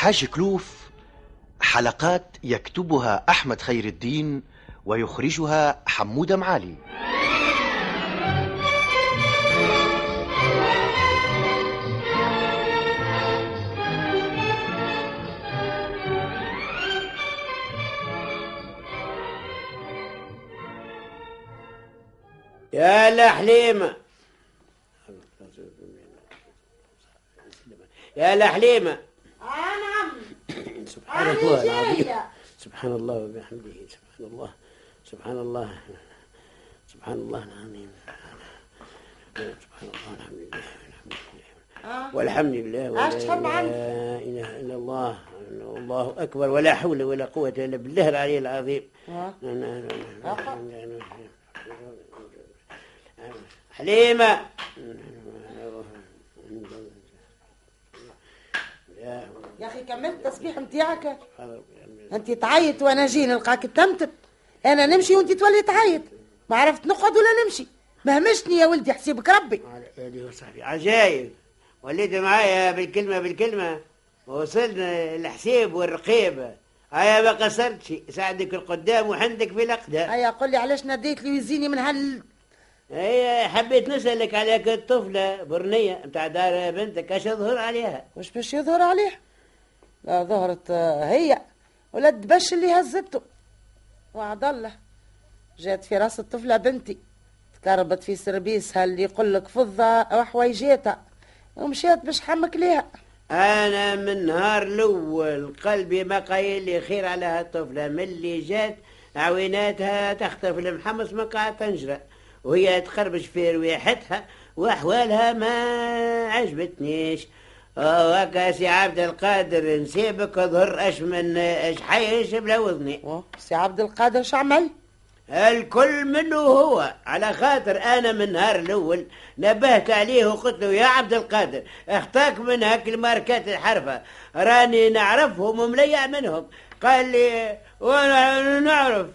الحاج كلوف حلقات يكتبها أحمد خير الدين ويخرجها حمودة معالي. يا الحليمة يا الحليمة نعم سبحان الله العظيم سبحان الله وبحمده سبحان الله سبحان الله سبحان الله العظيم سبحان الله الحمد لله والحمد لله ولا؟ إله إلا الله الله أكبر ولا حول ولا قوة إلا بالله العلي العظيم حليمة يا أخي كملت التسبيح نتاعك أنت تعيط وأنا جاي نلقاك تمتم أنا نمشي وأنت تولي تعيط. ما عرفت نقعد ولا نمشي. ما همشني يا ولدي حسيبك ربي. عجايب. وليت معايا بالكلمة بالكلمة. وصلنا الحسيب والرقيبة هيا ما قصرتش ساعدك القدام وحندك في الأقدام. هيا قل لي علاش ناديت لي ويزيني من هال هي حبيت نسألك على هيك الطفلة برنية متاع دار بنتك أش ظهر عليها؟ واش باش يظهر عليه لا ظهرت آه، هي ولا دبش اللي هزته. وعد الله جات في راس الطفلة بنتي تكربت في سربيسها اللي يقول لك فضة وحويجاتها ومشيت باش حمك ليها. أنا من نهار الأول قلبي ما قايل لي خير على هالطفلة من اللي جات عويناتها تخطف المحمص من قاع تنجرة وهي تخربش في رواحتها وأحوالها ما عجبتنيش. وهكا سي عبد القادر نسيبك ظهر اش من اش حيش بلا وذني أوه، سي عبد القادر شعمل الكل منه هو. على خاطر أنا من النهار الأول نبهت عليه وقلت له يا عبد القادر اختاك من هاك الماركات الحرفة. راني نعرفهم ومليع منهم قال لي وأنا نعرف.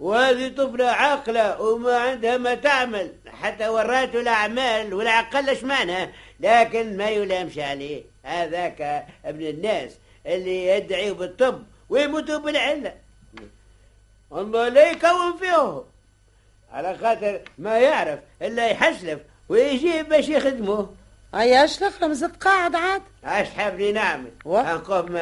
وهذه طفلة عاقلة وما عندها ما تعمل. حتى وراته الأعمال والعقل معناها لكن ما يلامش عليه. هذاك ابن الناس اللي يدعي بالطب ويموتوا بالعلة. الله لا يكون فيهم. على خاطر ما يعرف إلا يحسلف ويجيب باش يخدموه. هيا أشلف؟ مزت قاعد عاد. اش حابني نعمل. نقوم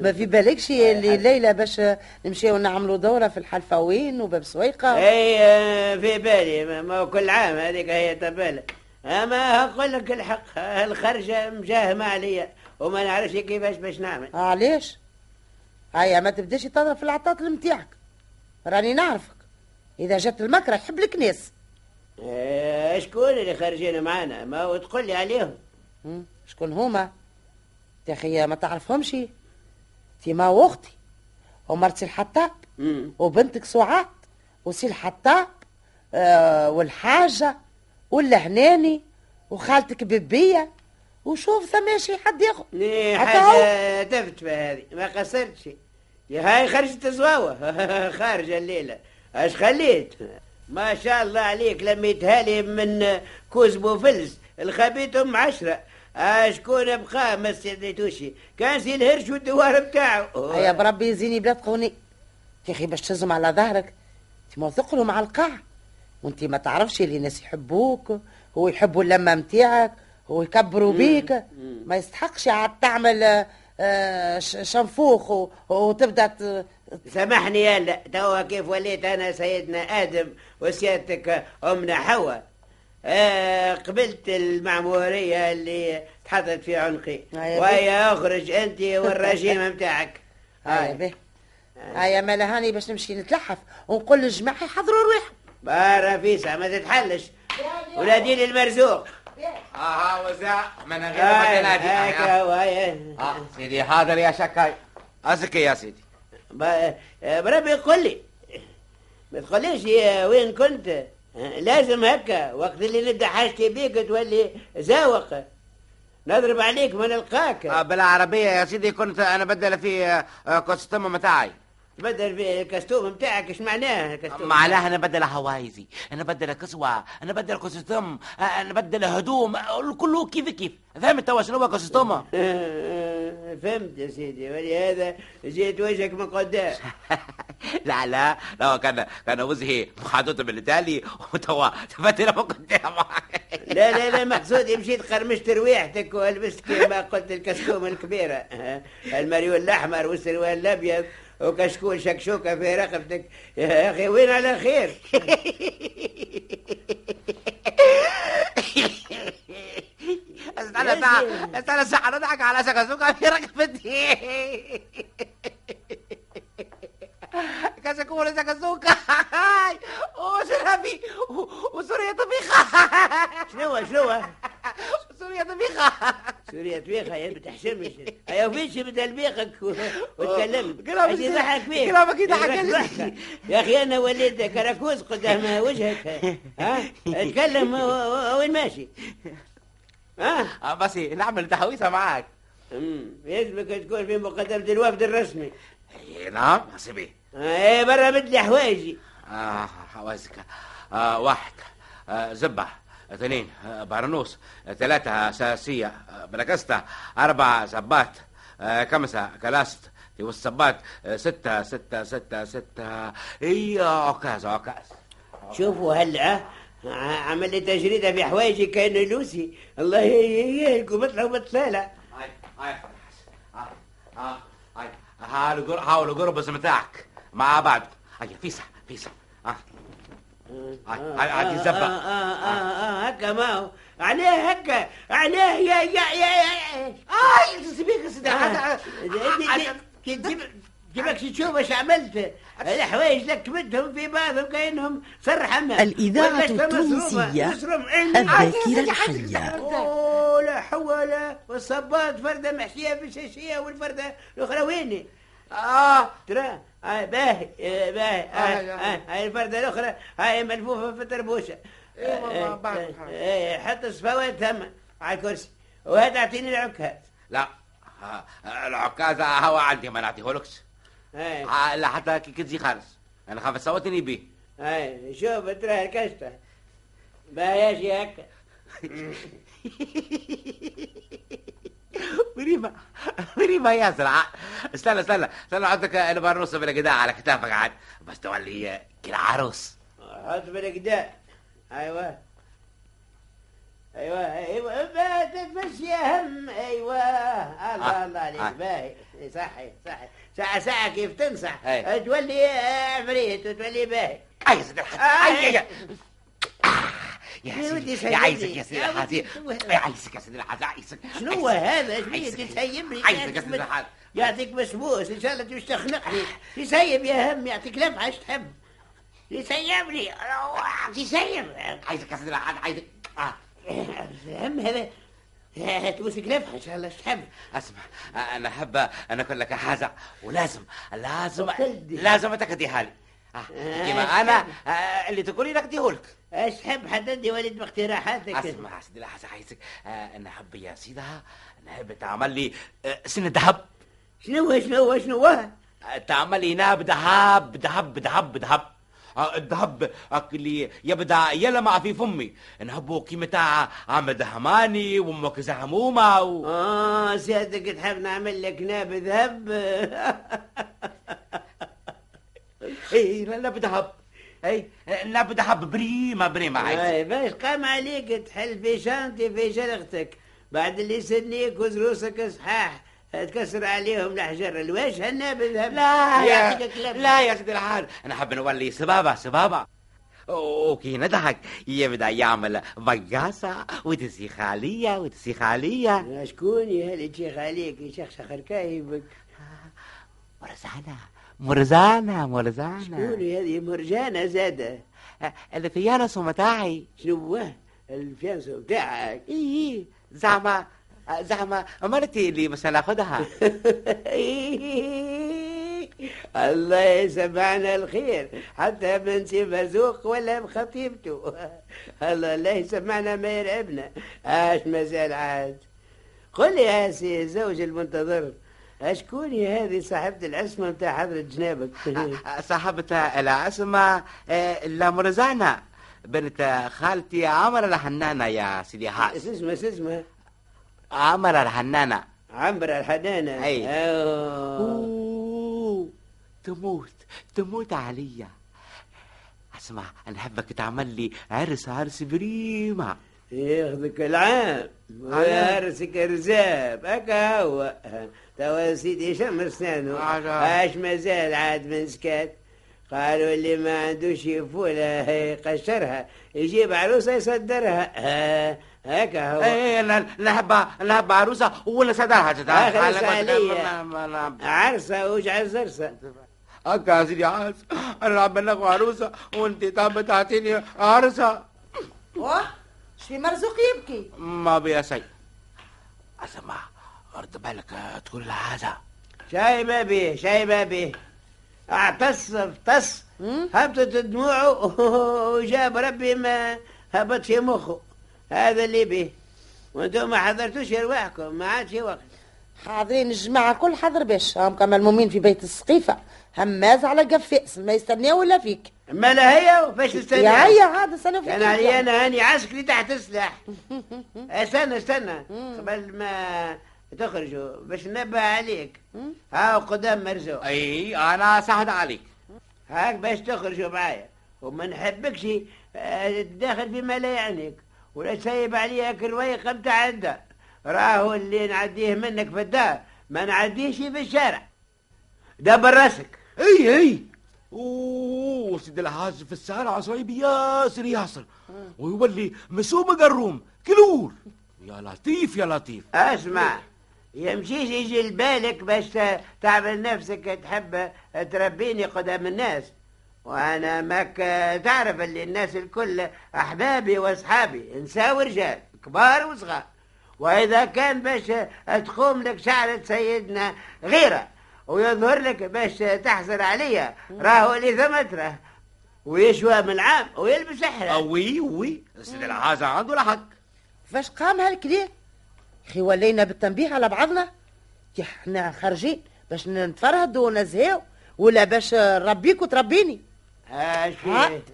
ما في بالكش اللي ليلة باش نمشيو نعملوا دورة في الحلفاوين وباب سويقة؟ أي آه، في بالي ما- ما كل عام هذيك هي تبالة. أما أقول لك الحق الخرجة مجاهمة عليا وما نعرفش كيفاش باش نعمل. علاش هيا ما تبداش تضرب في العطاطل نتاعك راني نعرفك. إذا جات المكره يحب لك ناس. آه، شكون اللي خارجين معانا؟ ما هو تقول لي عليهم. شكون هما؟ يا أخي ما تعرفهمش. تيما وأختي. ومرتي الحطاب. وبنتك سعاد. وسي الحطاب. آه والحاجة. والهناني وخالتك ببية وشوف ثماشي حد حتى حاجة تفت هذه ما قصرتش. يا هاي خرجت زواوة. خارجة الليلة. اش خليت؟ ما شاء الله عليك لميتها لي من كوز بوفلس الخبيتهم عشرة. اشكون بقى ما استديتوشي كان سي الهرش والدوار بتاعه. هيا بربي يزيني بلاد قوني يا أخي باش تهزم على ظهرك انت موثق له مع القاع. وانت ما تعرفش اللي الناس يحبوك هو يحبوا اللمة نتاعك هو يكبروا بيك. ما يستحقش عاد تعمل آه، شنفوخ وتبدأ سامحني يا لا توا كيف وليت أنا سيدنا آدم وسيادتك أمنا حواء آه قبلت المعمورية اللي تحطت في عنقي. هيا وهي أخرج أنت والرجيم متاعك. هيا هاي هيا مالا هاني باش نمشي نتلحف ونقول للجماعة يحضروا رواحهم بارا فيسا ما تتحلش. ولادين المرزوق. آه وزع من غير ما تنادي. آه سيدي حاضر يا شكاي. أزكي يا سيدي. بربي قل لي. ما تقوليش وين كنت؟ لازم هكا. وقت اللي نبدأ حاجتي بيك تولي زاوق. نضرب عليك ما نلقاك. آه بالعربية يا سيدي كنت أنا بدل في آه، كوستوم متاعي. تبدل في الكستوم بتاعك إيش معناه الكستوم؟ معناها أنا بدل هوايزي أنا بدل كسوة أنا بدل costume أنا بدل هدوم كله كيف كيف. فهمت توا شنو هو costume؟ فهمت يا سيدي ولهذا جيت وجهك من قدام لا لا لا كان كان وجهي محاطط بالتالي. وتوا تفتنا ما كنت لا لا لا مقصودي مشيت قرمشت رواحتك ولبست كما قلت الكسكوم الكبيرة. المريول الأحمر والسروال الأبيض. وكشكول شكشوكة في رقبتك. يا أخي وين على خير؟ استنى ساعة استنى ساعة نضحك على شكسوكة في رقبتي. كشكول شكسوكة وشربي وسوريا طبيخة. شنو شنو سوريا طبيخة. سوريا طبيخة يا بتحشمش أيا فيش بدل بيخك وتكلمت كلامك أجي يضحك فيك. كلامك يضحك يا أخي أنا وليت كراكوز قدام وجهك. ها؟ اتكلم وين ماشي؟ ها؟ آه، بس نعمل تحويسة معاك. أمم، يجبك تكون في مقدمة الوفد الرسمي. إيه، نعم حسبي إيه برا بدلي حوايجي. آه حواسك آه واحد. آه زبة. اثنين آه برنوس آه ثلاثة أساسية آه بلاكستا أربعة زبات خمسة كلاست. والصبات ستة ستة ستة ستة. إيه عكاز عكاز شوفوا هلا ع- عمل لي تجريدة في حوايجي كأنه لوسي. الله يهلكوا بطلع وبطلالة هاي هاي هاي. قر- حاولوا قربز متاعك مع بعض هاي فيسا فيسا آه. آه, آه, آه, آه هكا ما هو عليه هكا عليه يا يا يا يا آه سيبيك سيدي آه. جيبك تشوف إيش عملت الحوايج لك بدهم في بعضهم كانهم صرحمة الإذاعة. التونسية. الذاكرة الحية اوه لا حول والصباط فردة محشية بالشاشية والفردة الأخرى وين؟ آه ترى باهي آه، باهي آه، هاي يا. الفردة الأخرى هاي ملفوفة في إيه، ما آه، بعرف آه، حاجة. آه، حط الصفوات ثم على الكرسي. وهذا أعطيني العكاز. لا آه، العكاز هو عندي ما نعطيهولكش آه، لا حتى كي خالص. أنا خاف صوتني بيه. هاي شوف ترى الكشطة باهي يجي هكا مريمة مريمة يا زرع استنى استنى استنى عندك البرنوس بالقداء على كتافك عاد. بس تولي كلا عروس. حط بالقداء أيوه. أيوه أيوه ما تفش يا هم أيوه. الله آه، الله عليك. آه. باهي. صحي صحي. ساعة ساعة كيف تنصح أي. تولي عفريت وتولي باهي. أي سيدي الحاج آه. أي أي يا ودي سيدي يا عايزك سيدي. يا سيدي يا ودي. يا عايزك يا سيدي الحاج عايزك شنو هذا؟ بيه عايزك. تسيبني عايزك يا سيدي الحاج يعطيك بسبوس إن شاء الله تمش تخنقني تسيب يا هم يعطيك لفعة إيش تحب؟ تسيبني تسيب عايزك يا سيدي الحاج عايزك. آه. هم هذا. تمسك لفعة إن شاء الله تحب؟ أسمع أنا أحب أنا أقول لك حاجة ولازم لازم. لازم تكديها لي. آه، كما أنا آه، اللي تقولي لك. ديهولك إيش تحب حددي ولد باقتراحاتك؟ اسمع سيدي الحاج عايزك آه، أنا احب يا سيدها نحب تعمل لي آه، سن ذهب شنو شنو شنو هو؟ آه، تعمل لي ناب ذهب ذهب ذهب ذهب الذهب اللي يبدأ يلمع في فمي. نحبه كيما عم دهماني وأمك زهمومة و... آه سيادتك تحب نعمل لك ناب ذهب اي لا بذهب أي لا بذهب بريمه بريمه عايز أي باش قام عليك تحل في شانتي في شرختك بعد اللي سنيك وزروسك صحاح تكسر عليهم الحجر. الواش هالناب ذهب لا يا. لا يا سيدي الحاج أنا حاب نولي سبابة سبابة. وكي نضحك. يبدأ يعمل بقاصة وتسي خالية وتسي خالية شكون يا اللي تشيخ عليك يشخشخ ركايبك مرزانة مرزانة مرزانة شكون هذه؟ مرجانة زادة. في يانس متاعي شنو؟ الفيانسو بتاعك إيه زعما زعما مرتي اللي مش ناخدها الله يسمعنا الخير. حتى بنتي مرزوق ولا بخطيبته الله الله يسمعنا ما يرعبنا. آش مازال عاد. قل لي يا سي زوج المنتظر. اشكون هي هذه صاحبة العصمة متاع حضرة جنابك؟ صاحبة العصمة آه، لمرزانة بنت خالتي عمر الحنانة يا سيدي حاس اسمها اسمها عمر الحنانة. عمرة الحنانة. أي. أوه. أوه، تموت تموت عليا. اسمع نحبك تعمل لي عرس عرس بريمة. ياخذك العام ويهرسك رزاب. هكا هو. توا سيدي شمر سنانو عجب. اش مازال عاد من سكات. قالوا اللي ما عندوش فولة يقشرها يجيب عروسة يصدرها. ها، هكا هو. إيه أنا نحب نحب عروسة ولا صدرها سالية. عرسة وجع زرسة هكا يا سيدي عاس أنا عم عروسة وانت تعب تعطيني عرسة. شي مرزوق يبكي. ما بيا شيء اسمع رد بالك تقول لها هذا. شاي ما بيه شاي ما بيه اعتص افتص مم؟ هبطت دموعه وجاب ربي ما هبط في مخه. هذا اللي بيه وأنتم ما حضرتوش ارواحكم ما عادش وقت. حاضرين الجماعة الكل حضر باش. هم كما المؤمن في بيت السقيفة. هماز على قفاس ما يستناو ولا فيك. ما لا هي وفاش تستنى. يا هيا عاد استنى فيك كان علي أنا هاني عسكري تحت السلاح استنى استنى. قبل ما تخرجوا باش ننبه عليك. ها قدام مرزوق. أي أنا سهد عليك. هاك باش تخرجوا معايا. وما نحبكش آه، تدخل فيما لا يعنيك ولا تسيب عليها كرويقه متاع الدار راهو اللي نعديه منك في الدار. ما نعديهش في الشارع. دبر راسك. أي أي. أوه سيدي الحاج في الشارع صعيب ياسر ياسر. ويولي مسوم قروم كلور. يا لطيف يا لطيف. أسمع يمشيش يجي لبالك باش تعمل نفسك تحب تربيني قدام الناس. وأنا ماك تعرف اللي الناس الكل أحبابي وأصحابي نساء ورجال كبار وصغار. وإذا كان باش تقوم لك شعرة سيدنا غيرة ويظهر لك باش تحصل عليا. راهو اللي ثمتره ويشوى من العام ويلبس احرى وي وي. سيدي الحاج عنده الحق كيفاش قام هالكلام أخي ولينا بالتنبيه على بعضنا. يا إحنا خارجين باش نتفرهدوا ونزهاو ولا باش نربيك وتربيني. اش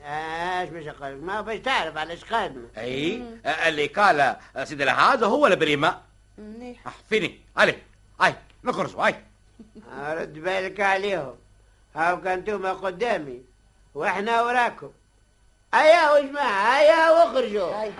اش باش ما باش تعرف علاش قادم. أي اللي قال سيدي الحاج هو البريمة منيح. آه، فيني؟ علي. هاي نخرجوا هاي. رد بالك عليهم. هاو كنتم قدامي وإحنا وراكم. هيا يا جماعة هيا واخرجوا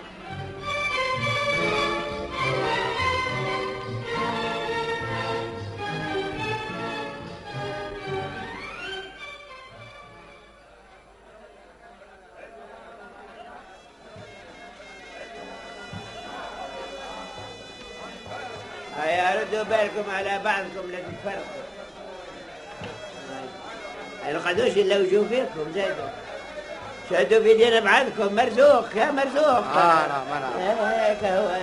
هيا ردوا بالكم على بعضكم لا تتفرقوا ما نقعدوش الا وجوه فيكم زادوا شدوا في دينا بعضكم مرزوق يا مرزوق. آه، لا، ما لا. هيك هو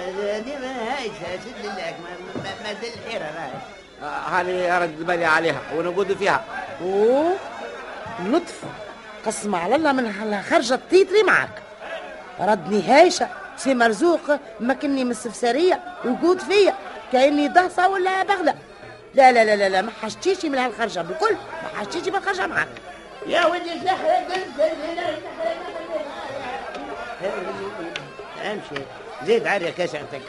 ديما هاي سد لك ما- ما ما دل الحيرة راهي آه، هاني رد بالي عليها ونقعد فيها. اوه لطف. قسم على الله من خرجة التيتري معك. ردني هايشة سي مرزوق مكني من السفسارية ويقود فيا. كأني دهصة ولا بغلة لا لا لا لا, لا ما حشتيش من هالخرجة بكل ما حشتيش من الخرجة معك يا ولدي امشي زيد عري كشعتك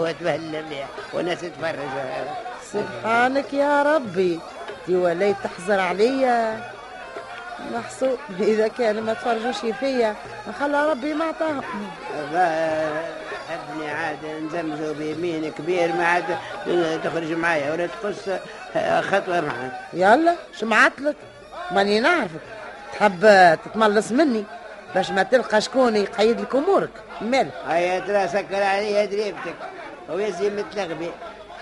وتبهل مليح والناس تتفرج سبحانك يا ربي دي وليت تحزر عليا محسوب إذا كان ما تفرجوش فيا خلى ربي ما عطاهم حبني عاد نزمزو بيمين كبير ما عاد تخرج معايا ولا تقص خطوة معاه يلا شمعتلك ماني نعرفك. تحب تتملص مني باش ما تلقى شكون يقيد لك أمورك؟ مال. هيا ترى سكر عليا دريبتك. ويزي متلغبي.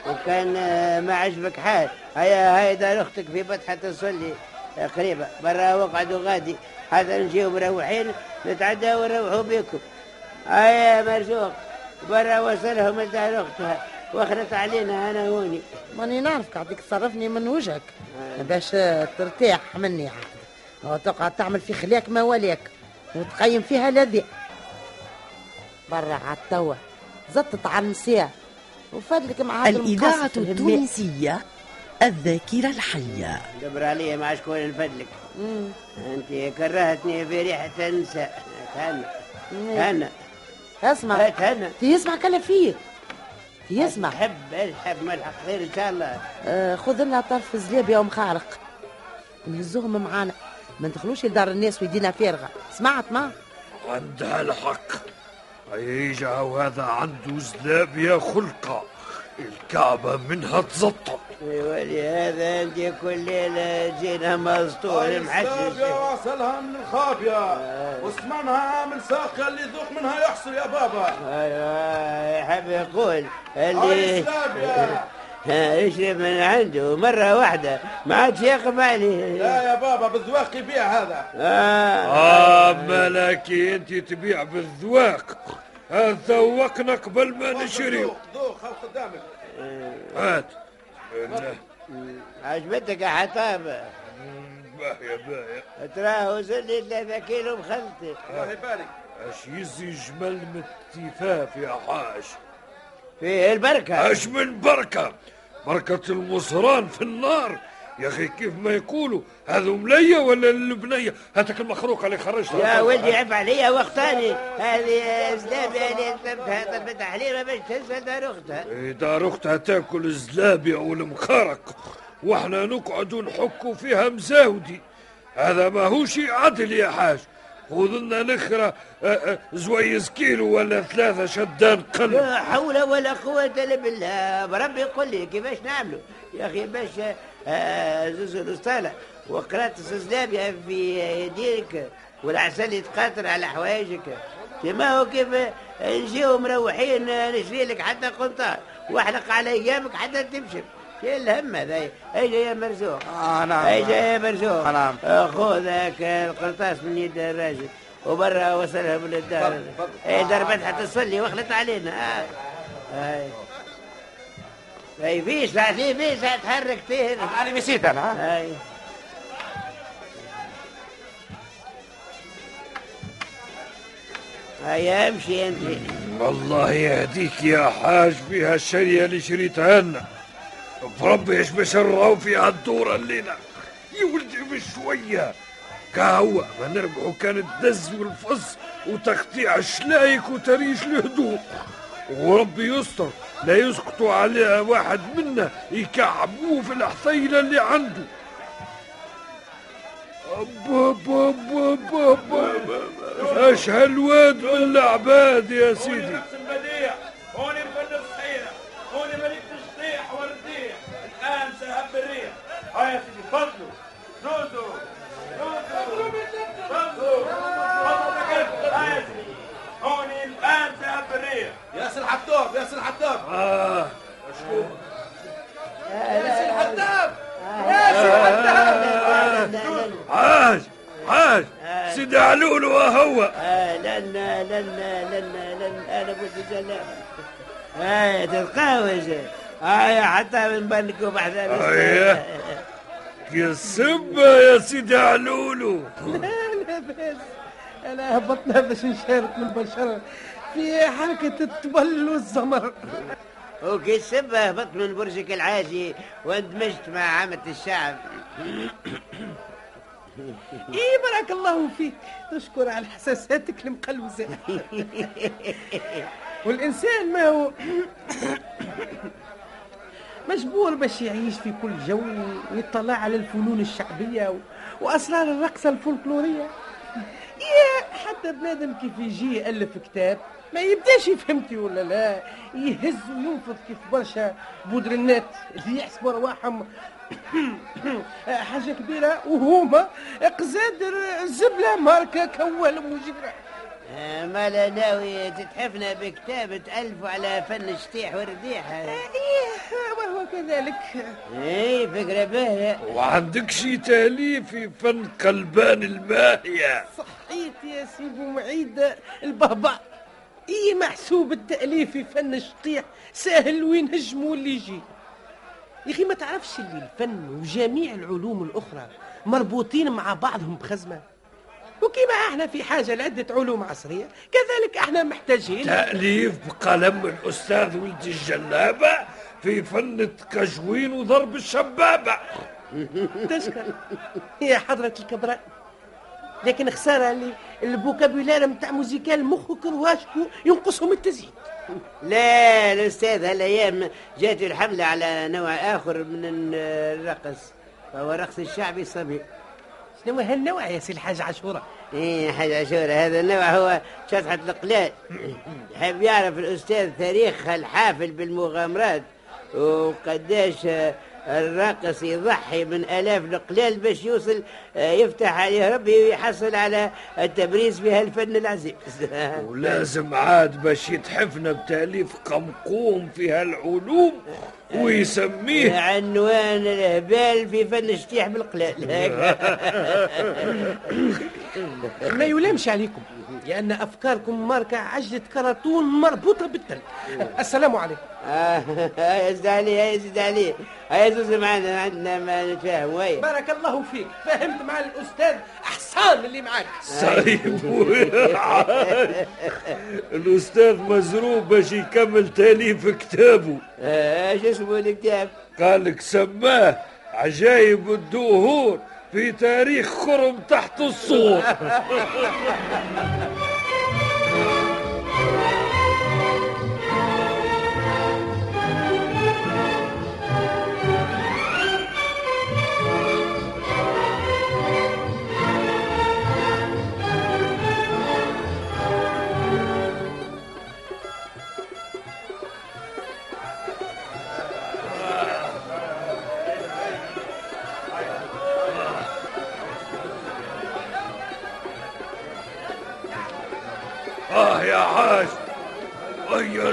وكان آه، ما عجبك حال. هيا هيا دار أختك في بطحة تصلي. آه، قريبة. برا وقعدوا غادي حتى نجيو مروحين نتعدى ونروحوا بكم هيا مرزوق. برا وصلهم الدار أختها. واخذت علينا أنا هوني ماني نعرف قاعدك تصرفني من وجهك. باش ترتاح مني. عاد وتقعد تعمل في خليك ما وليك وتقيم فيها لذي برا عاد توا. زطت على النساء وفادلك مع الإذاعة. التونسية الذاكرة الحية. دبر علي مع شكون نفدلك. أنت كرهتني في ريحة النساء. تهنى مم. اسمع. تهنى يسمع كلام فيه. يسمع. حب حب ملحق خير إن شاء الله. آه خذ لنا طرف زلابيا ومخارق نهزوهم معانا. ما ندخلوش لدار الناس ويدينا فارغة. سمعت ما عندها الحق. هيجا وهذا عنده زلابيا خلقة. الكعبة منها تزطل ولي هذا انت كل ليلة جينا مسطول محشش واصلها من الخابية وسمنها عامل ساقية اللي يذوق منها يحصل يا بابا. أيوه يحب يقول اللي ها، يشرب من عنده مرة واحدة. ما عادش يقف عليه لا يا بابا بالذواق يبيع هذا. آه. آه ملاكي أنت تبيع بالذواق. هذا ذوقنا قبل ما نشري ذوق ذوق خل قدامك هات عجبتك يا حطابة باهية باهية تراه وصل لي ثلاثة كيلو مخلطة الله يبارك. اش يزي جمل من التفاف يا حاج فيه البركة. اش من بركة. بركة المصران في النار. يا أخي كيف ما يقولوا؟ هذو ملية ولا البنية هاتك المخروق اللي خرجتها يا ولدي عف عليا واختاني هذه زلابية اللي طلبتها طلبتها حليمة باش تنسى دار اختها إيه، دار اختها تاكل الزلابية والمخارق وإحنا نقعدوا نحكوا فيها مزاودي. هذا ما هو شيء عدل يا حاج. خذ لنا نخرة آه، آه، زويز كيلو ولا ثلاثة شدان قلب لا حول ولا قوة إلا بالله. بربي يقول لي كيفاش نعملوا؟ يا أخي باش زوز الأسطالة وقرأت الزلابية في يديك والعسل يتقاطر على حوايجك. كما هو كيف نجيو مروحين نشري لك حتى قنطار. واحلق على أيامك حتى تمشي. شي الهم هذا؟ اجا يا مرزوق. آه نعم اجا يا مرزوق. نعم. آه، خذ ذاك القرطاس من يد الراجل. وبرا وصلهم للدار. أي دربت حتى تصلي واخلط علينا. آه. هاي هاي فيش في فيش تحرك تهر أنا نسيت أنا هاي هاي امشي أنت. الله يهديك يا حاج فيها الشرية اللي شريتها لنا بربي إيش بشروا في هالدورة الليلة؟ يا ولدي بشوية. كهوة ما نربحوا كان الدز والفص وتقطيع الشلايك وتريش الهدوء. وربي يستر. لا يسقطوا على واحد منا يكعبوه في الحصيلة اللي عنده. أبا أبا أبا إيش هالواد من العباد يا سيدي. هوني مفلس صحيح هوني ملك تشطيح ورديح. الآن سهب الريح. هاي يا سي الحطاب يا سي الحطاب آه يا سي الحطاب حاج حاج سيدي علول وهو آه لن لن لن لن أنا قلت جلال هاي تتقاوز هاي حتى من بنكم احسن. يا السبة يا سيدي علولو لا بس انا هبطنا باش نشارك من البشر. في حركة الطبل والزمر. وكي هبط من برجك العاجي واندمجت مع عامة الشعب. إي بارك الله فيك. تشكر على حساساتك المقلوزة. والإنسان ما هو مجبور باش يعيش في كل جو ويطلع على الفنون الشعبية و- وأسرار الرقصة الفولكلورية. حتى بنادم كيف يجي يألف كتاب ما يبداش فهمتي ولا لا؟ يهز وينفض كيف برشا بودرنات اللي يحسبوا رواحهم. حاجة كبيرة وهما قزادر زبلة ماركة كوال مجرح آه، ما لا ناوي تتحفنا بكتاب تألفوا على فن الشطيح والرديح إيه وهو كذلك. اي فكرة باهية وعندك شي تاليف في فن قلبان الماهية؟ صحيت يا سي بو معيد. البهبع اي محسوب التأليف في فن الشطيح سهل وينجم واللي يجي. يا أخي ما تعرفش اللي الفن وجميع العلوم الأخرى مربوطين مع بعضهم بخزمة؟ وكما إحنا في حاجة لعدة علوم عصرية كذلك إحنا محتاجين تأليف بقلم الأستاذ ولد الجلابة في فن التكجوين وضرب الشبابة. تشكر يا حضرة الكبراء لكن خسارة اللي البوكابولار نتاع موزيكال مخك رواشكو ينقصهم التزيين لا الأستاذ هالأيام جات الحملة على نوع آخر من الرقص فهو الرقص الشعبي الصبي. شنو هالنوع يا سي الحاج عاشورة؟ حاج عاشوره هذا النوع هو شطحة القلال حاب يعرف الأستاذ تاريخ الحافل بالمغامرات وقداش الراقص يضحي من آلاف القلال باش يوصل آه، يفتح عليه ربي ويحصل على التبريز في هالفن العزيز ولازم عاد باش يتحفنا بتأليف قمقوم في هالعلوم ويسميه عنوان الهبال في فن شتيح بالقلال. ما يلامش عليكم. لأن أفكاركم ماركة عجلة كرتون مربوطة بالتل السلام عليكم. يا زيد علي يا زيد علي يا زوز معنا عندنا ما نتفاهم ويا بارك الله فيك. فهمت مع الأستاذ أحسان اللي معك صايب الأستاذ مزروب باش يكمل تأليف كتابه. إيش اسمه الكتاب؟ قال لك سماه عجايب الدهور. في تاريخ خرم تحت السور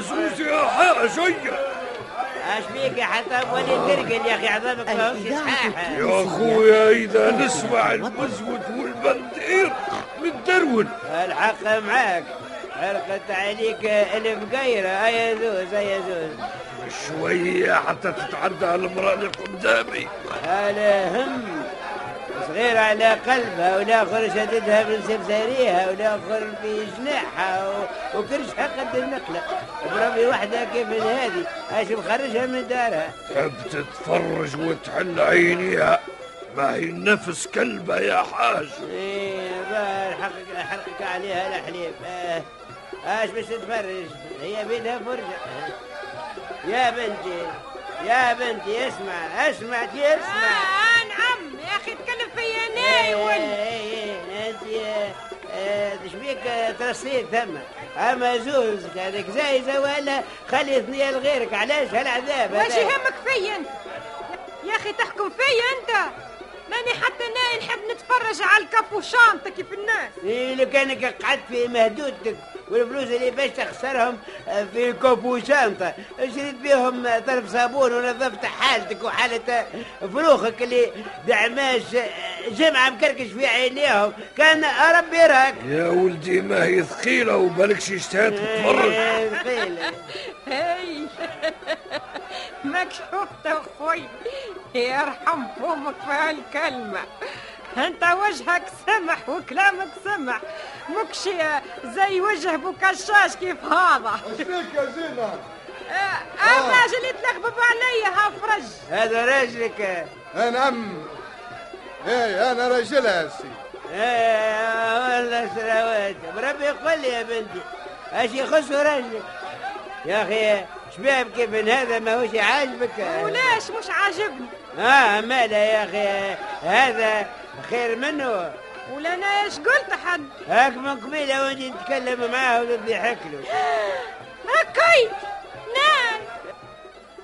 يا زوز يا حاج هيا اش بيك يا حطب ولي ترقل يا أخي عظمك ما هوش صحاح يا أخويا إذا نسمع المزود والبندير نتدرون الحق معاك. عرقت عليك الفقيرة يا زوز يا زوز شوية حتى تتعدى المرأة اللي قدامي. على هم صغيرة على قلبها والآخر شددها من سفساريها والآخر في جناحها وكرشها قد النقلة. بربي وحدها كيف هذه؟ اش مخرجها من دارها. تحب تتفرج وتحل عينيها؟ ما هي نفس كلبة يا حاج. إيه حقك حرقك عليها الحليب آه. اش باش تتفرج. هي بيدها فرجة. يا بنتي يا بنتي اسمع اسمع اسمع. ولد انت تشبيك ترصيد ثم. أما زوز كانك زايزه ولا خلي اثنين لغيرك علاش هالعذاب واش؟ يهمك فيا أنت؟ يا أخي تحكم فيا أنت. ماني حتى أنا نحب نتفرج على الكابوشانتا كيف الناس. إيه لو كانك قعدت في مهدودتك والفلوس اللي باش تخسرهم في كوبوشانتا شريت بيهم طرف صابون ونظفت حالتك وحالة فروخك اللي دعماش جمعة مكركش في عينيهم. كان ربي راك يا ولدي ما هي ثقيلة وبالك شي اشتهات تتفرج إيه، ثقيلة. هاي. ماك شفت أخوي. يرحم فمك في هالكلمة. أنت وجهك سمح وكلامك سمح. مكش زي وجه بوكشاش كيف هذا. إيش فيك يا زينة؟ آه الراجل اللي تلغبب عليا ها فرج. هذا راجلك. نعم إيه أنا راجلها يا سي إيه والله سراوات بربي يقبل لي يا بنتي. اش يخص راجلك يا أخي شباب كيف هذا ما هوش عاجبك؟ ولاش مش عاجبني؟ آه مالا يا أخي هذا خير منه. ولا أنا إيش قلت حد؟ هاك من قبيلة وأنت نتكلم معاه وتضحك له. هكاي نعم.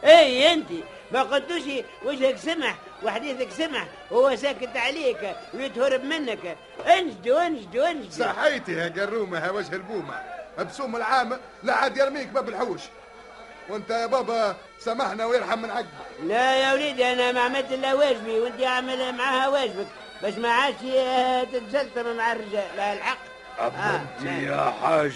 اي أنت. ما قلتوش وجهك سمح. وحديثك سمح هو ساكت عليك ويتهرب منك. انجدوا انجدوا انجدوا صحيتي يا قرومة يا وجه البومة. مبسوم العام لا عاد يرميك باب الحوش. وانت يا بابا سامحنا ويرحم من عقبك لا يا وليدي أنا ما عملت إلا واجبي وانت عامل معاها واجبك. باش ما عادش آه، تتسلطم مع الرجال لا الحق. انت يا حاج.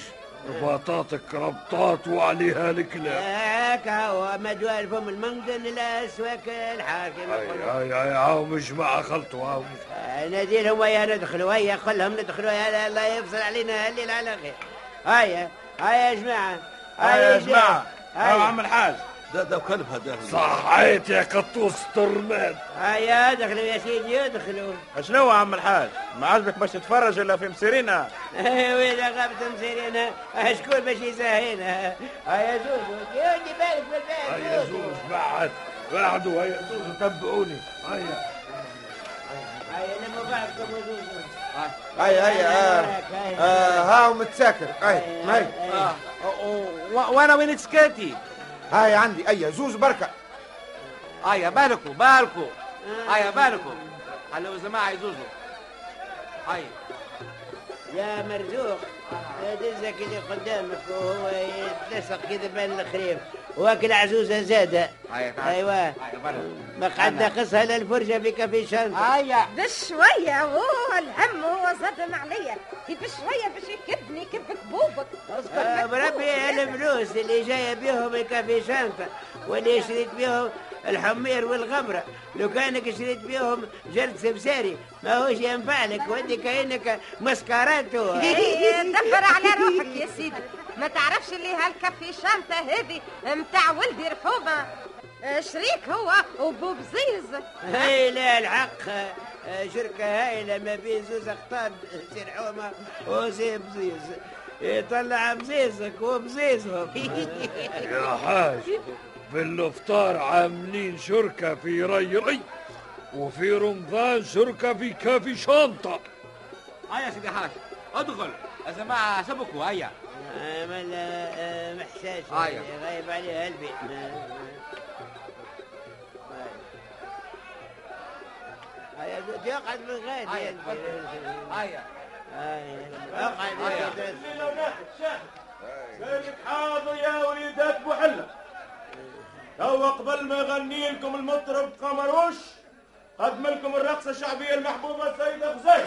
رباطاتك ربطات وعليها الكلاب. هاك هو مدوى الفم المنقن الاسواك الحاكم هاي هاي هاي هاو مش مع خلطه هاو مش ناديلهم ويا ندخلوا ويا خلهم ندخلوا يا الله يفصل علينا الليل على خير. هيا هيا يا جماعة هيا يا جماعة. هيا. هاو عم الحاج. ده ده كلب هذا. صحيت يا قطوس ترماد. هيا ادخلوا يا سيدي ادخلوا. شنو عم الحاج ما عجبك باش تتفرج إلا في مسيرينا؟ وين غابت مسيرنا شكون باش يسهلنا هيا زوزو يا ودي بالك بالبال هيا زوز. بعد. بعدوا هيا زوز تبعوني. هيا. هيا لما وزوزو هيا هيا آه. آه هاو متساكر. اي هاي آه. وأنا وين سكاتي؟ هاي عندي أي زوز بركة. هيا بالكو بالكو هيا بالكو خلوا الجماعه يزوزوا هيا يا مرزوق دزك اللي قدامك وهو يتلصق كذا بين الخريف. وأكل عزوزة زادة. أيوه. مقعد ناقصها للفرجة في كافي شنطه هيا بشوية أوه الهم هو زاد عليا بشوية باش يكبني كب كبوبك آه، بربي الفلوس اللي جاية بيهم الكافي شنطه واللي شريت بيهم الحمير والغمره لو كانك شريت بيهم جلد سمساري ما هوش ينفع لك ودي كأنك مسكراتو إيه، دبر على روحك يا سيدي. ما تعرفش اللي هالكافي شانتا هذه متاع ولدي رحومة آه، شريك هو وبوبزيز هاي لا الحق. شركة هايلة ما بين زوز أقطاب. سير حومة وزي بزيز يطلع بزيزك وبزيزهم. يا حاج بالافطار عاملين شركة في ري ري وفي رمضان شركة في كافي شنطة. هيا يا سيدي حاج أدخل. الجماعه سبكوا هيا. عمل آه، محشاش. غايب عليه قلبي. هيا تقعد من غادي هيا. اقعد. يا سيدي. سالك حاضر يا وليدات بوحلة تو قبل ما يغني لكم المطرب قمروش قدم لكم الرقصة الشعبية المحبوبة السيدة خزيل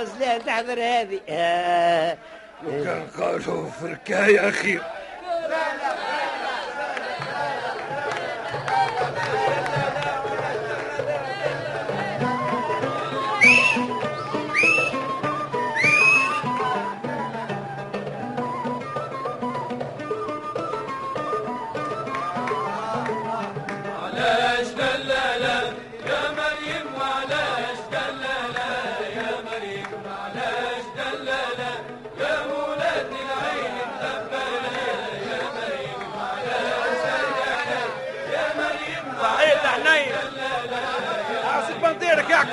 الغزلان تحضر هذه آه. وكان قالوا فركاية أخير علاش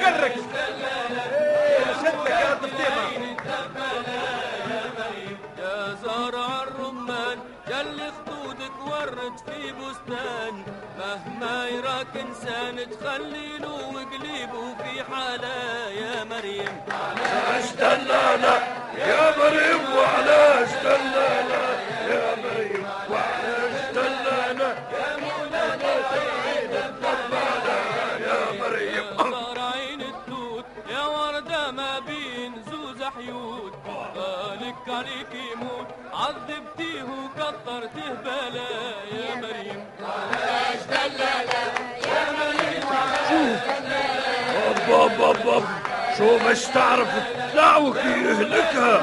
يا عكرك شدك يا الطفطيمة يا زرع الرمان ياللي خدودك ورد في بستان. مهما يراك إنسان تخلي له وقليبه في حالة يا مريم. علاش دلالة يا مريم وعلاش دلالة بابا بابا شو مش تعرف تدعوك يهلكها؟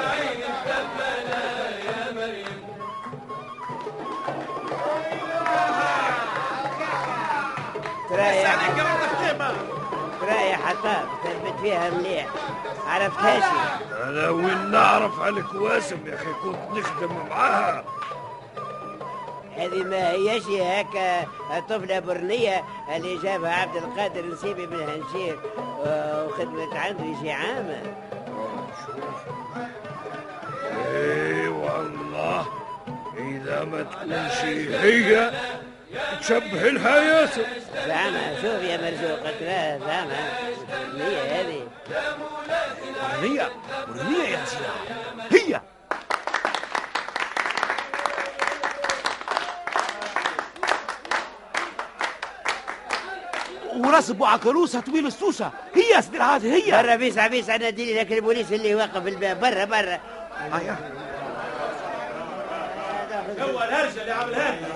ترايا ترايا حطاب ثبت فيها مليح. عرفتهاش أنا وين نعرف عليك واسم يا أخي؟ كنت نخدم معاها. هذه ما هيش هكا طفلة برنية اللي جابها عبد القادر نسيبي بن هنشير و- وخدمت عنده يجي عامة. إي والله إذا ما تكونش هي تشبه لها ياسر زعما شوف يا مرزوق ترى زعما هي هذه. برنية برنية يا سيدي هي. وراس ابو عكروسة طويل السوسة. هي يا سيدي الحاج هي. برا بيس عبيس أنا أديني لك البوليس اللي واقف الباب برا برا. هو الهرجة اللي عاملها لي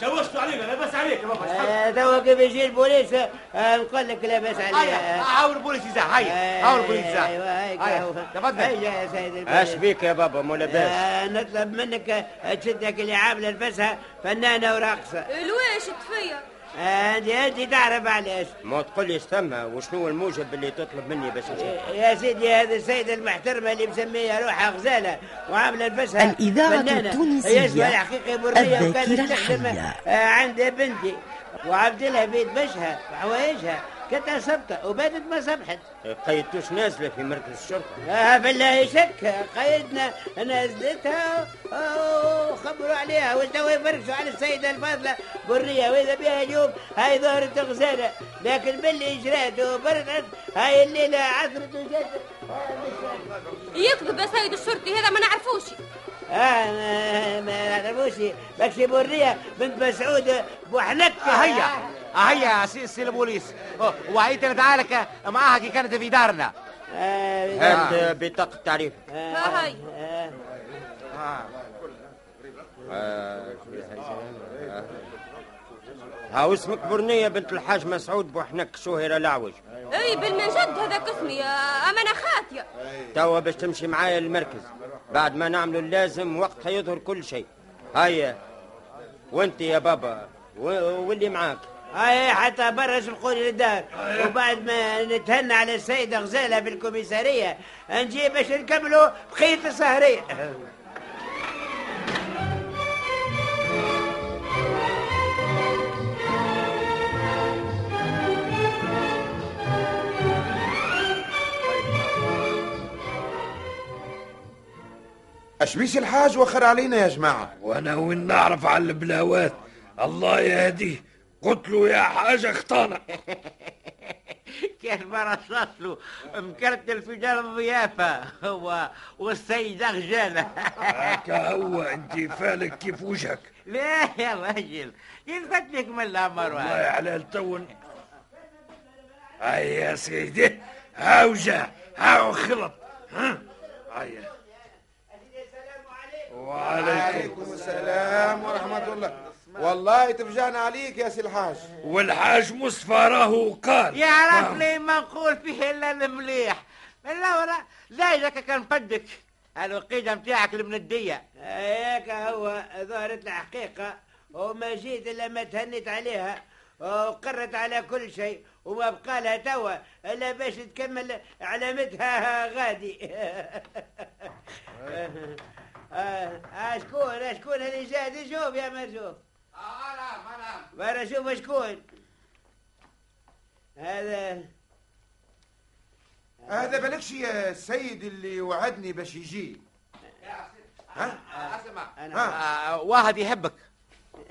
شوشتوا علينا لا بس عليك يا بابا. آه، توا كيف يجي البوليس آه، نقول لك لا بأس عليه هيا حاول البوليس يزاح هيا. حاول البوليس يزاح أيوه. تفضل هيا. يا سيد البوليس. اش بيك يا بابا؟ مو لاباس. آه، نطلب منك آه، تشدك اللي عامله نفسها فنانة وراقصه لويش تفيا. آه، انت انت تعرف علاش. ما تقول لي استنى وشنو الموجب اللي تطلب مني باش نجي يا سيدي هذه السيدة المحترمة اللي مسمية روحها غزالة وعاملة نفسها الإذاعة. التونسية هي اسمها الحقيقي برية وكانت تخدم عند بنتي. وعبد لها بيت بشها وحوايجها. كانت صبتة وباتت ما صبحت قيدتوش نازلة في مركز الشرطة؟ آه بالله شك. قيدنا نزلتها آه، وخبروا عليها. وتوا يفرشوا على السيدة الفاضلة؟ برية وإذا بها اليوم هاي ظهرت غزالة لكن باللي جرات وبردت هاي الليلة عثرت وجات يكذب يا سيد الشرطي هذا ما نعرفوش. آه ما ما نعرفوش. بكشي برية بنت مسعود بوحنك هيا. هيا يا سي سي البوليس وعيت أنا تعالك معاها كي كانت في دارنا هات بطاقه تعريف ها هاي ها اسمك برنية بنت الحاج مسعود بوحنك شهرة الأعوج اي بالمنجد هذاك اسمي اما أنا خاتيه توا باش تمشي معايا للمركز بعد ما نعملوا اللازم وقتها يظهر كل شيء هيا وانت يا بابا واللي معاك هاي حتى برا سبقوني للدار. وبعد ما نتهنى على السيدة غزالة بالكوميسارية نجي باش نكملوا بقية السهرية. اشبيش الحاج وخر علينا يا جماعة. وأنا وين نعرف على البلاوات؟ الله يهديه. قلت له يا حاجة اخطانا كيف ما رصص مكرتل في دار الضيافة. هو والسيدة غجالة هكا هو انت فالك كيف وجهك. لا يا رجل يلفت لك من الأمر؟ والله يا حلال تون هاي يا سيدي هاو جا هاو خلط. ها؟ هاي. وعليكم السلام ورحمة الله. والله تفجعنا عليك يا سي الحاج. والحاج مصطفى راهو قال. يعرف لي ما نقول فيه إلا المليح. لا ولا زايدك كان فدك. الوقيدة متاعك المندية هيك هو ظهرت الحقيقة وما جيت إلا ما تهنيت عليها. وقرت على كل شيء. وما بقى لها توا إلا باش تكمل علامتها غادي. آه، آه، شكون آه، شكون اللي جا مرزوق برا شوف شكون هذا هذا بالكش يا السيد اللي وعدني باش يجي. ها؟ آه، واحد يحبك.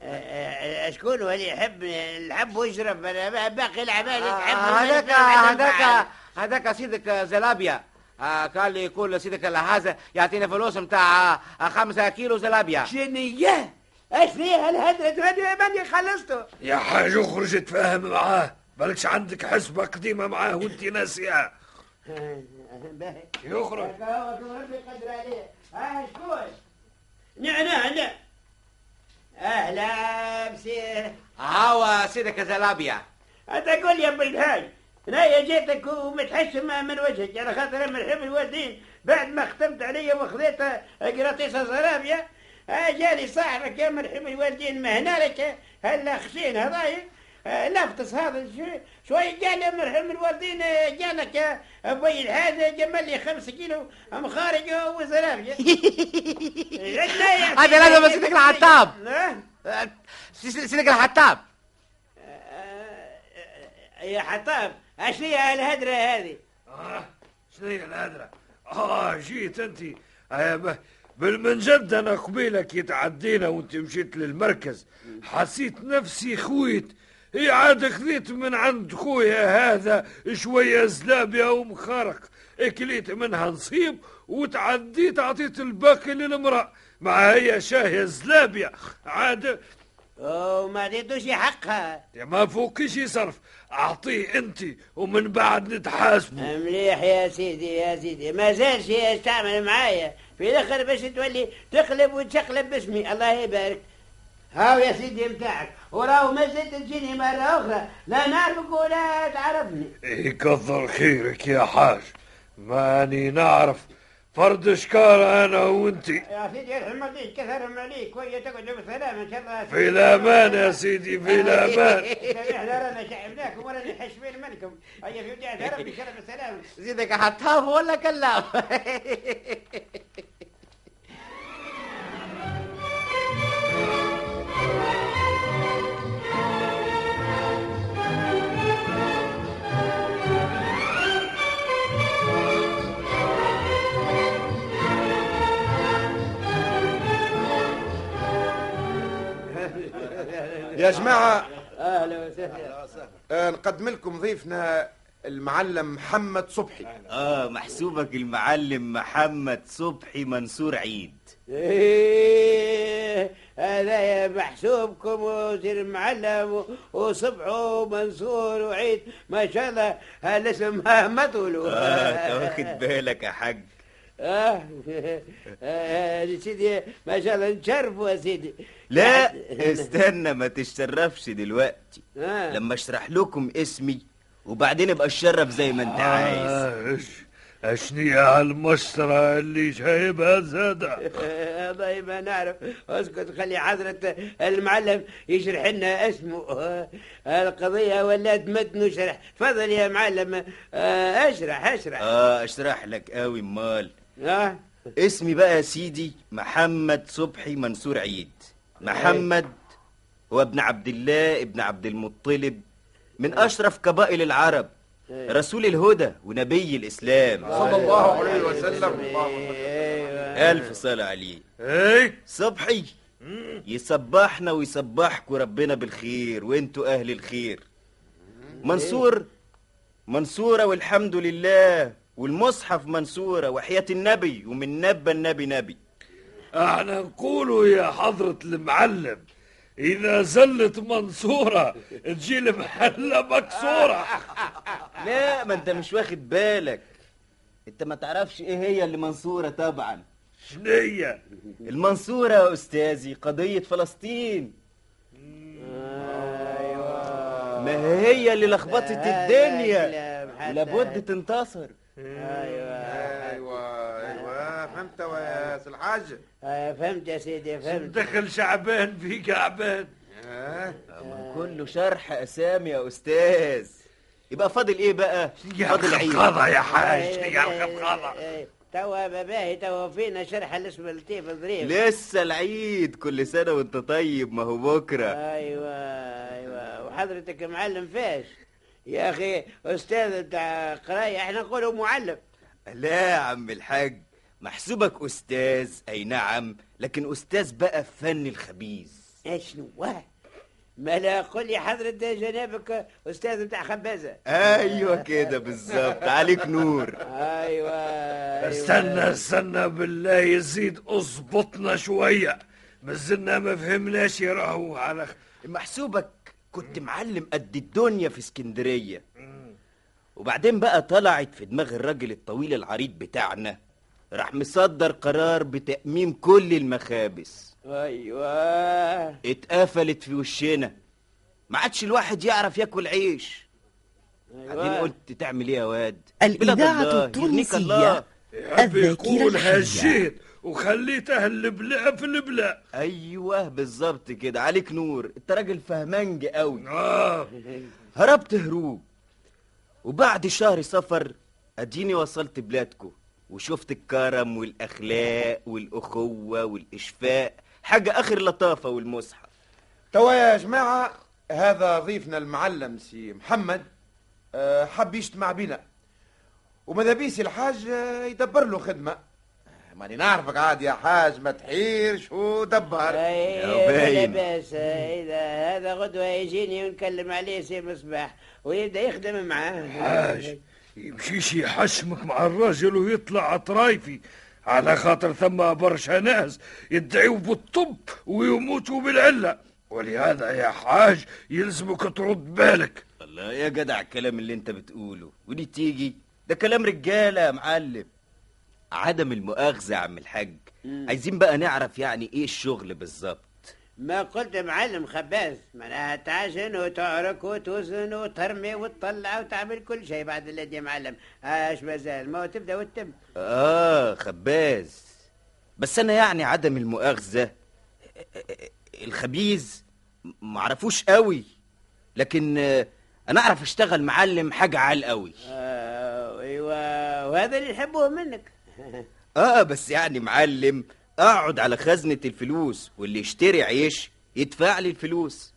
آه، آه، شكون هو اللي يحب الحب ويشرب. أنا باقي الأعمال آه، يتحب هذاك هذاك هذاك سيدك زلابيا. آه، قال لي يقول سيدك هذا يعطينا فلوس متاع آه، خمسة كيلو زلابيا. شنية؟ إيش فيها الهدرة تهدي ماني خلصته. يا حاج اخرج تفاهم معاه. بالكش عندك حسبة قديمة معاه وانت ناسيها يخرج. ها شكون نعم نعم أهلا بسير هاو سيدك زلابيا تقول يا أبو الحاج أنا جيتك ومتحشم من وجهك؟ على خاطر مرحب الوالدين بعد ما ختمت علي وخذيت قراطيس زرابيا جاني صاحبك يا مرحب الوالدين ما هنالك هلا خشين هذاي آه، لفتس هذا شو- شوي جاني مرحب الوالدين آه، جانك يا أبوي الحاج جمل لي خمس كيلو مخارج وزرابيا هذا لازم سيدك الحطاب آه، سي- سيدك الحطاب يا حطاب إيش هي الهدرة هذه؟ آه شنو هي الهدرة؟ آه جيت أنت. آه ب- بالمنجد أنا قبيلك يتعدينا وأنت مشيت للمركز. حسيت نفسي خويت. هي عاد خذيت من عند خويا هذا شوية زلابيا ومخارق. أكليت منها نصيب وتعديت عطيت الباقي للمرأة. مع هي شاهية زلابيا عاد وما عطيتوش حقها. يا ما فوقش يصرف. أعطيه أنت ومن بعد نتحاسبوا. مليح يا سيدي يا سيدي. ما زالش يستعمل معايا. في الآخر باش تولي تقلب وتشقلب باسمي. الله يبارك. هاو يا سيدي متاعك. وراو ما زلت تجيني مرة أخرى. لا نعرفك ولا تعرفني. يكثر خيرك يا حاج. ماني نعرف. فرد شكار أنا وأنت. يا سيدي يرحم عليك كثرهم عليك وهي تقعد بسلامة إن شاء الله في الأمان يا سيدي في الأمان. إحنا رانا شعبناكم ولا حشمين منكم. هيا في وديعة ربي إن شاء الله بالسلامة زيدك حطاف ولا كلاف يا جماعة أهلا وسهلا. آه، نقدم لكم ضيفنا المعلم محمد صبحي. آه محسوبك المعلم محمد صبحي منصور عيد. إيه هذا يا محسوبكم وزير معلم وصبحه ومنصور وعيد. ما شاء الله هالاسم ما طولوا آه تاخد بالك يا حاج. آه. آه، سيدي ما شاء الله نشرفوا يا سيدي لا استنى ما تشرفش دلوقتي. آه. لما اشرح لكم اسمي وبعدين ابقى اشرف زي ما انت عايز. آه، إيش- اشني هالمسطرة اللي جايبها زادة. والله ما نعرف. اسكت خلي حضرة المعلم يشرح لنا اسمه. آه، القضية ولات متن شرح. تفضل يا معلم. آه، اشرح اشرح. آه اشرح لك قوي امال آه اسمي بقى يا سيدي محمد صبحي منصور عيد. محمد هو ابن عبد الله ابن عبد المطلب من أشرف قبائل العرب رسول الهدى ونبي الإسلام. صلى الله عليه وسلم. ألف صلاة عليه. إيه؟ صبحي. يصبحنا ويصبحكوا ربنا بالخير وانتوا أهل الخير. منصور منصورة والحمد لله. والمصحف منصورة وحياة النبي ومن نبى النبي نبي. إحنا نقولوا يا حضرة المعلم إذا زلت منصورة تجي المحلة مكسورة. لا ما أنت مش واخد بالك. أنت ما تعرفش إيه هي اللي منصورة طبعا. شنية؟ المنصورة يا أستاذي قضية فلسطين. ما هي اللي لخبطت الدنيا؟ ولابد تنتصر. أيوه. أيوه فهمت يا سي الحاج؟ آه، فهمت يا سيدي فهمت. دخل شعبان في كعبان. من كله شرح أسامي يا أستاذ. يبقى فاضل إيه بقى؟ يا فاضل عيد. يا حاج إيه، يا الخضخضة إيه، توا باباهي توا فينا شرح الاسم اللطيف ظريف لسه العيد كل سنة وأنت طيب ما هو بكرة. أيوه أيوه. وحضرتك معلم فاش يا أخي أستاذ بتاع قرايه إحنا نقولوا معلم. لا يا عم الحاج محسوبك أستاذ أي نعم لكن أستاذ بقى في فن الخبيث. شنو؟ ما لا قل لي حضرة جنابك أستاذ بتاع خبازه أيوه كده بالظبط عليك نور. أيوه استنى استنى بالله يزيد اظبطنا شوية. مازلنا ما فهمناش راهو على محسوبك كنت معلم قد الدنيا في اسكندرية. وبعدين بقى طلعت في دماغ الراجل الطويل العريض بتاعنا. راح مصدر قرار بتأميم كل المخابز أيوه. اتقفلت في وشنا. ما عادش الواحد يعرف ياكل عيش. بعدين قلت تعمل إيه يا واد؟ الإذاعة التونسية الذاكرة يقول الحية. هجيت وخليته البلاء في البلاء أيوه بالظبط كده. عليك نور. انت راجل فهمنج قوي. آه. هربت هروب. وبعد شهر سفر أديني وصلت بلادكم وشفت الكرم والأخلاق والأخوة والاشفاق حاجة آخر لطافة والمصحف. توا يا جماعة هذا ضيفنا المعلم سي محمد. آه، حب يجتمع بينا. وماذا بي سي الحاج آه، يدبر له خدمة. آه، ماني نعرفك عاد يا حاج ما تحيرش ودبر إيه لا باس إذا هذا غدوة يجيني ونكلم عليه سي مصباح ويبدأ يخدم معاه. حاج يمشيش يحشمك مع الراجل ويطلع طرايفي على خاطر ثم برشا ناس يدعيوا بالطب ويموتوا بالعلة. ولهذا يا حاج يلزمك ترد بالك. الله يا جدع الكلام اللي انت بتقوله. ودي تيجي؟ ده كلام رجالة يا معلم. عدم المؤاخذة يا عم الحاج. عايزين بقى نعرف يعني إيه الشغل بالظبط. ما قلت معلم خباز معناها تعجن وتعرك وتوزن وترمي وتطلع وتعمل كل شيء بعد الذي يا معلم. اش مازال ما تبدأ وتتم. آه خباز. بس أنا يعني عدم المؤاخذة الخبيز معرفوش قوي. لكن أنا أعرف أشتغل معلم حاجة عال قوي. آه أيوه وهذا اللي يحبوه منك. آه بس يعني معلم أقعد على خزنة الفلوس واللي يشتري عيش يدفع لي الفلوس.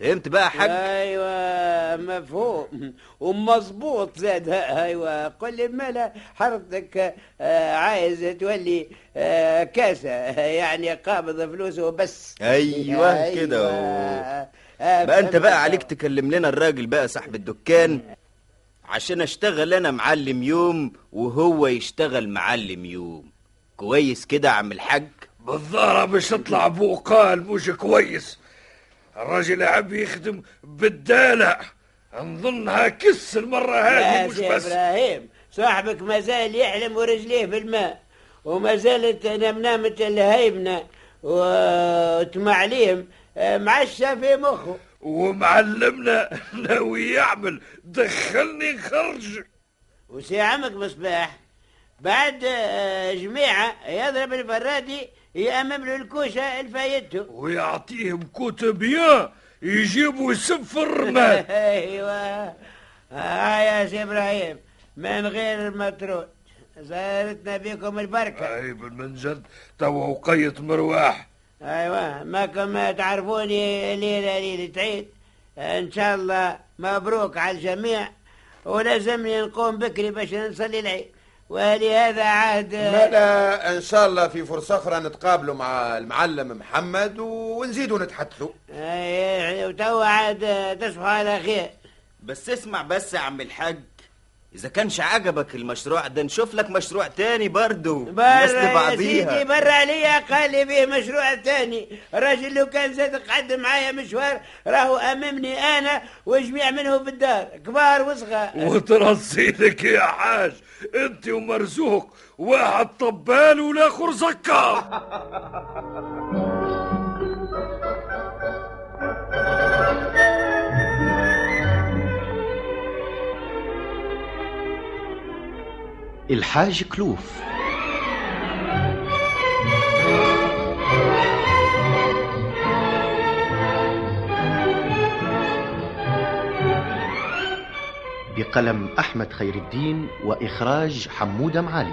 فهمت بقى يا حاج؟ أيوه مفهوم. ومظبوط زاد. أيوه قل لي مالا حضرتك آه، عايز تولي آه، كاسة يعني قابض فلوسه بس. أيوه كده آه، بقى أنت. بقى عليك تكلم لنا الراجل بقى صاحب الدكان. عشان اشتغل أنا معلم يوم وهو يشتغل معلم يوم. كويس كده يا عم الحاج؟ بالظاهر باش يطلع بوقال مش كويس. الراجل يحب يخدم بالدالع نظنها كس المرة هذه مش بس. إبراهيم صاحبك مازال يحلم ورجليه في الماء وما زالت نمنامة الهيمنة وتمعليم معشة في مخه. ومعلمنا ناوي يعمل. دخلني خرج. وسي عمك مصباح. بعد آه، جميعة يضرب الفرادي يأمم له الكوشة الفايته ويعطيهم كتب يا يجيبوا يسب في الرمال أيوه. آه يا سي إبراهيم من غير مطرود. زارتنا بكم البركة. اي بالمنجد توا وقيت مرواح أيوه. ما كما تعرفوني ليلة ليلة عيد إن شاء الله مبروك على الجميع. ولازمني نقوم بكري باش نصلي العيد. ولهذا عهد مالا إن شاء الله في فرصة أخرى نتقابلوا مع المعلم محمد ونزيدوا نتحدثوا. أي- وتوا عاد تصبحوا على خير. بس اسمع بس يا عم الحاج. إذا كانش عجبك المشروع ده نشوف لك مشروع تاني برضو. يا لبعضيها سيدي برا عليا قال لي فيه مشروع ثاني الراجل لو كان زاد قعد معايا مشوار راهو اممني أنا وجميع منهم في الدار. كبار وصغار. وترصي لك يا حاج. أنت ومرزوق واحد طبال والاخر زكار. الحاج كلوف. بقلم أحمد خير الدين وإخراج حمودة معالي.